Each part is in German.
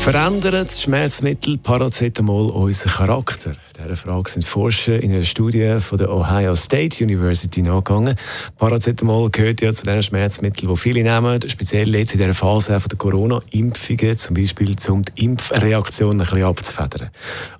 Verändert das Schmerzmittel Paracetamol unseren Charakter? Dieser Frage sind Forscher in einer Studie von der Ohio State University nachgegangen. Paracetamol gehört ja zu den Schmerzmitteln, die viele nehmen, speziell jetzt in dieser Phase der Corona-Impfungen, zum Beispiel um die Impfreaktion ein bisschen abzufedern.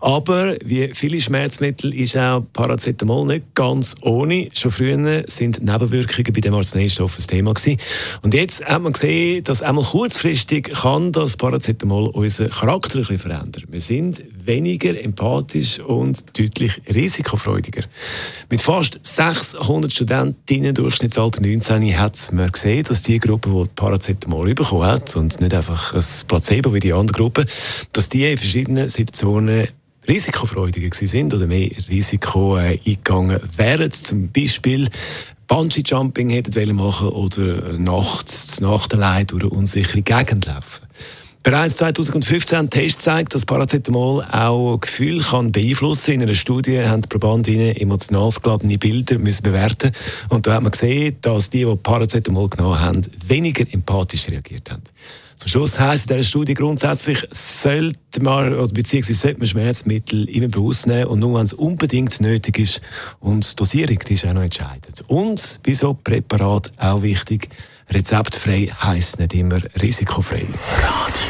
Aber wie viele Schmerzmittel ist auch Paracetamol nicht ganz ohne. Schon früher sind Nebenwirkungen bei dem Arzneistoff ein Thema gewesen. Und jetzt hat man gesehen, dass einmal kurzfristig kann das Paracetamol unseren Charakter ein bisschen verändern. Wir sind weniger empathisch und deutlich risikofreudiger. Mit fast 600 Studentinnen Durchschnittsalter 19 hat man gesehen, dass die Gruppe, die Paracetamol bekommen hat und nicht einfach ein Placebo wie die andere Gruppe, dass die in verschiedenen Situationen risikofreudiger sind oder mehr Risiko äh, eingegangen wären. Zum Beispiel Bungee-Jumping hätten machen oder nachts nach der Leid durch eine unsichere Gegend laufen. Bereits 2015 haben Tests gezeigt, dass Paracetamol auch Gefühle kann beeinflussen. In einer Studie haben die Probanden emotional geladene Bilder müssen bewerten Und da hat man gesehen, dass die, die Paracetamol genommen haben, weniger empathisch reagiert haben. Zum Schluss heisst in dieser Studie grundsätzlich, sollte man, oder beziehungsweise sollte man Schmerzmittel immer bewusst nehmen und nur, wenn es unbedingt nötig ist. Und die Dosierung die ist auch noch entscheidend. Und bei so Präparat auch wichtig, rezeptfrei heisst nicht immer risikofrei. Radio